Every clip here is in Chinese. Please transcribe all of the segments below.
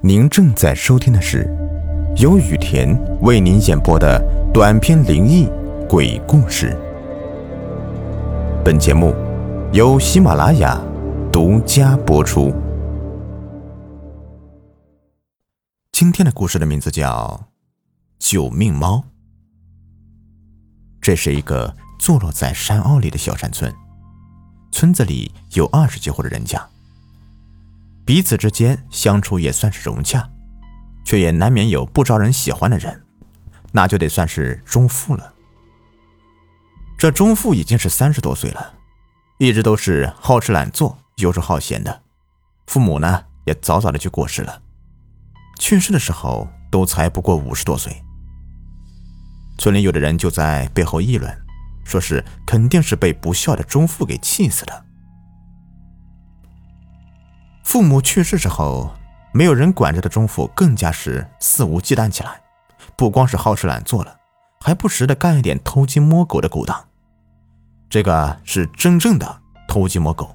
您正在收听的是由雨田为您演播的短篇灵异鬼故事。本节目由喜马拉雅独家播出。今天的故事的名字叫《救命猫》。这是一个坐落在山坳里的小山村，村子里有二十几户的人家。彼此之间相处也算是融洽，却也难免有不招人喜欢的人，那就得算是中富了。这中富已经是三十多岁了，一直都是好吃懒做、游手好闲的，父母呢也早早的就过世了，去世的时候都才不过五十多岁。村里有的人就在背后议论，说是肯定是被不孝的中富给气死的。父母去世之后，没有人管着的钟父更加是肆无忌惮起来，不光是好吃懒做了，还不时的干一点偷鸡摸狗的勾当。这个是真正的偷鸡摸狗。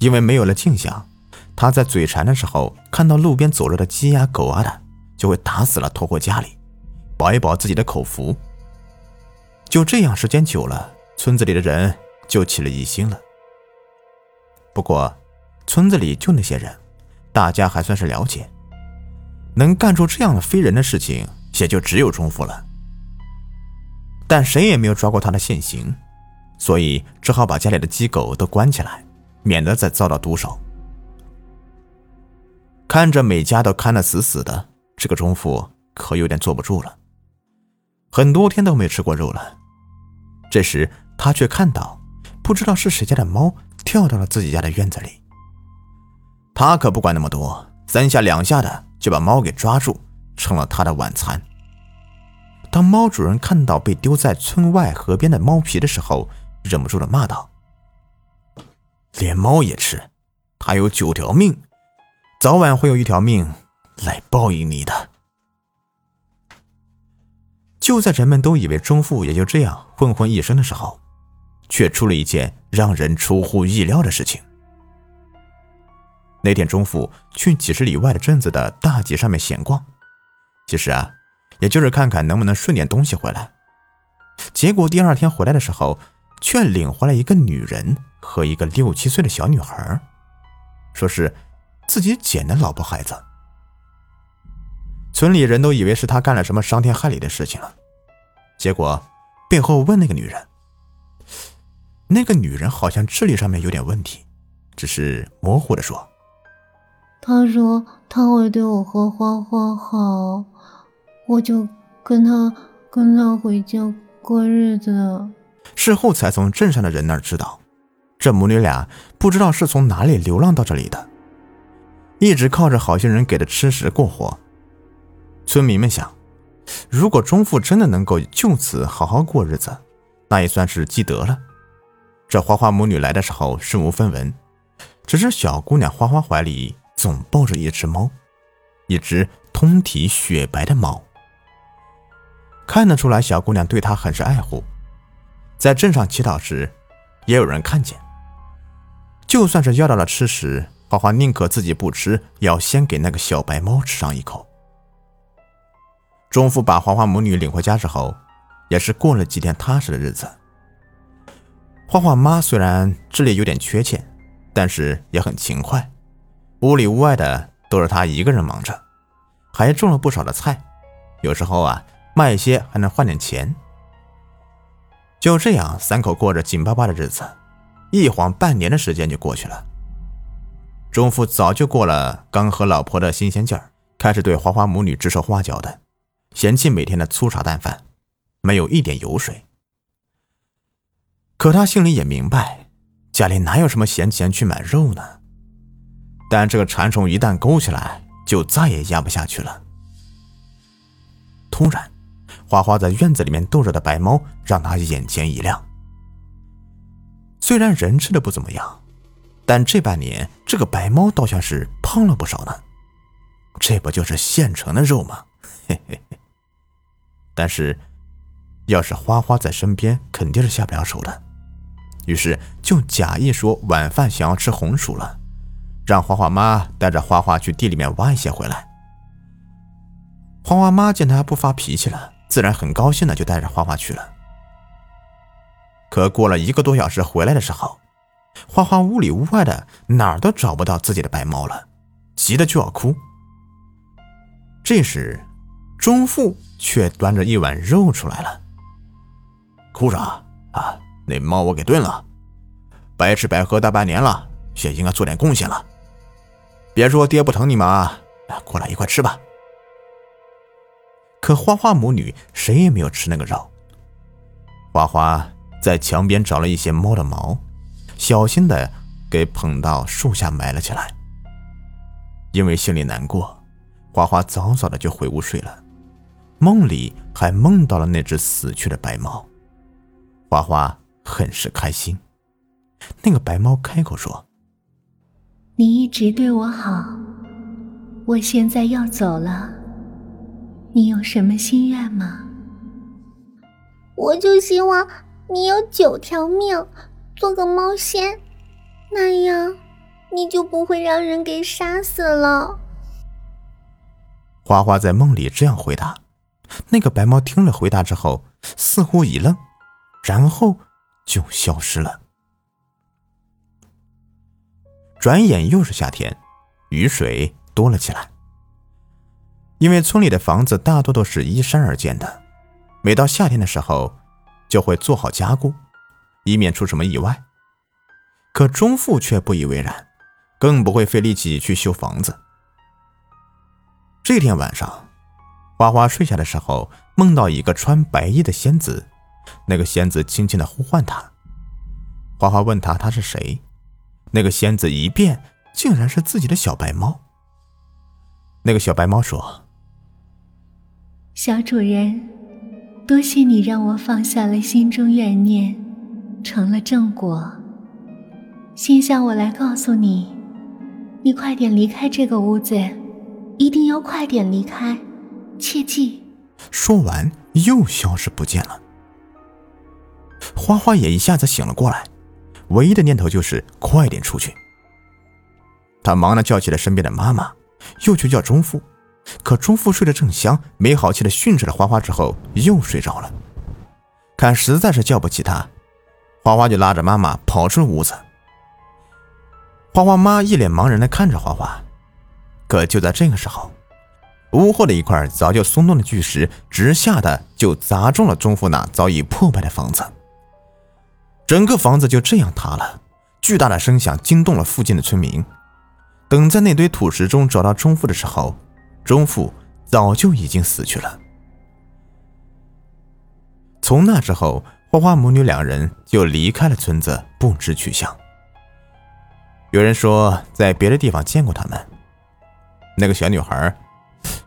因为没有了镜像，他在嘴馋的时候，看到路边走着的鸡呀狗啊的，就会打死了拖回家里，饱一饱自己的口福。就这样，时间久了，村子里的人就起了疑心了。不过。村子里就那些人，大家还算是了解。能干出这样的非人的事情，也就只有钟父了。但谁也没有抓过他的现行，所以只好把家里的鸡狗都关起来，免得再遭到毒手。看着每家都看得死死的，这个钟父可有点坐不住了。很多天都没吃过肉了。这时他却看到，不知道是谁家的猫跳到了自己家的院子里。他可不管那么多，三下两下的就把猫给抓住，成了他的晚餐。当猫主人看到被丢在村外河边的猫皮的时候，忍不住的骂道：“连猫也吃，它有九条命，早晚会有一条命来报应你的。”就在人们都以为钟父也就这样混混一生的时候，却出了一件让人出乎意料的事情。那天中午去几十里外的镇子的大集上面闲逛，其实啊，也就是看看能不能顺点东西回来。结果第二天回来的时候，却领回来一个女人和一个六七岁的小女孩，说是自己捡的老婆孩子。村里人都以为是他干了什么伤天害理的事情了，结果背后问那个女人，那个女人好像智力上面有点问题，只是模糊的说。他说他会对我和花花好，我就跟他跟他回家过日子。事后才从镇上的人那儿知道，这母女俩不知道是从哪里流浪到这里的，一直靠着好心人给的吃食过活。村民们想，如果钟父真的能够就此好好过日子，那也算是积德了。这花花母女来的时候身无分文，只是小姑娘花花怀里。总抱着一只猫，一只通体雪白的猫。看得出来，小姑娘对他很是爱护。在镇上乞讨时，也有人看见。就算是要到了吃食，花花宁可自己不吃，也要先给那个小白猫吃上一口。钟父把花花母女领回家之后，也是过了几天踏实的日子。花花妈虽然智力有点缺陷，但是也很勤快。屋里屋外的都是他一个人忙着，还种了不少的菜，有时候啊卖一些还能换点钱。就这样，三口过着紧巴巴的日子，一晃半年的时间就过去了。钟父早就过了刚和老婆的新鲜劲儿，开始对花花母女指手画脚的，嫌弃每天的粗茶淡饭，没有一点油水。可他心里也明白，家里哪有什么闲钱去买肉呢？但这个馋虫一旦勾起来，就再也压不下去了。突然，花花在院子里面逗着的白猫让他眼前一亮。虽然人吃的不怎么样，但这半年这个白猫倒像是胖了不少呢。这不就是现成的肉吗？嘿嘿嘿。但是，要是花花在身边，肯定是下不了手的。于是就假意说晚饭想要吃红薯了。让花花妈带着花花去地里面挖一些回来。花花妈见他不发脾气了，自然很高兴的就带着花花去了。可过了一个多小时回来的时候，花花屋里屋外的哪儿都找不到自己的白猫了，急得就要哭。这时，钟父却端着一碗肉出来了。哭啥啊？那猫我给炖了，白吃白喝大半年了，也应该做点贡献了。别说爹不疼你们啊，过来一块吃吧。可花花母女谁也没有吃那个肉。花花在墙边找了一些猫的毛，小心的给捧到树下埋了起来。因为心里难过，花花早早的就回屋睡了，梦里还梦到了那只死去的白猫。花花很是开心。那个白猫开口说：“你一直对我好，我现在要走了。”你有什么心愿吗？我就希望你有九条命，做个猫仙，那样你就不会让人给杀死了。花花在梦里这样回答。那个白猫听了回答之后，似乎一愣，然后就消失了。转眼又是夏天，雨水多了起来。因为村里的房子大多都是依山而建的，每到夏天的时候，就会做好加固，以免出什么意外。可钟父却不以为然，更不会费力气去修房子。这天晚上，花花睡下的时候，梦到一个穿白衣的仙子，那个仙子轻轻的呼唤他。花花问他他是谁，那个仙子一变，竟然是自己的小白猫。那个小白猫说。小主人，多谢你让我放下了心中怨念，成了正果。现下我来告诉你，你快点离开这个屋子，一定要快点离开，切记。说完，又消失不见了。花花也一下子醒了过来，唯一的念头就是快点出去。他忙的叫起了身边的妈妈，又去叫钟父。可钟父睡得正香，没好气的训斥了花花之后，又睡着了。看实在是叫不起他，花花就拉着妈妈跑出了屋子。花花妈一脸茫然的看着花花，可就在这个时候，屋后的一块早就松动的巨石直下的就砸中了钟父那早已破败的房子，整个房子就这样塌了。巨大的声响惊动了附近的村民。等在那堆土石中找到钟父的时候，钟父早就已经死去了。从那之后，花花母女两人就离开了村子，不知去向。有人说，在别的地方见过他们。那个小女孩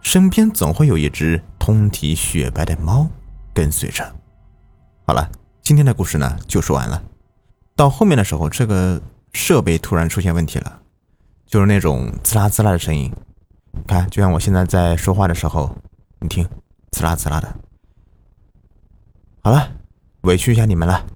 身边总会有一只通体雪白的猫跟随着。好了，今天的故事呢就说完了。到后面的时候，这个设备突然出现问题了，就是那种滋啦滋啦的声音。看，就像我现在在说话的时候，你听，滋啦滋啦的。好了，委屈一下你们了。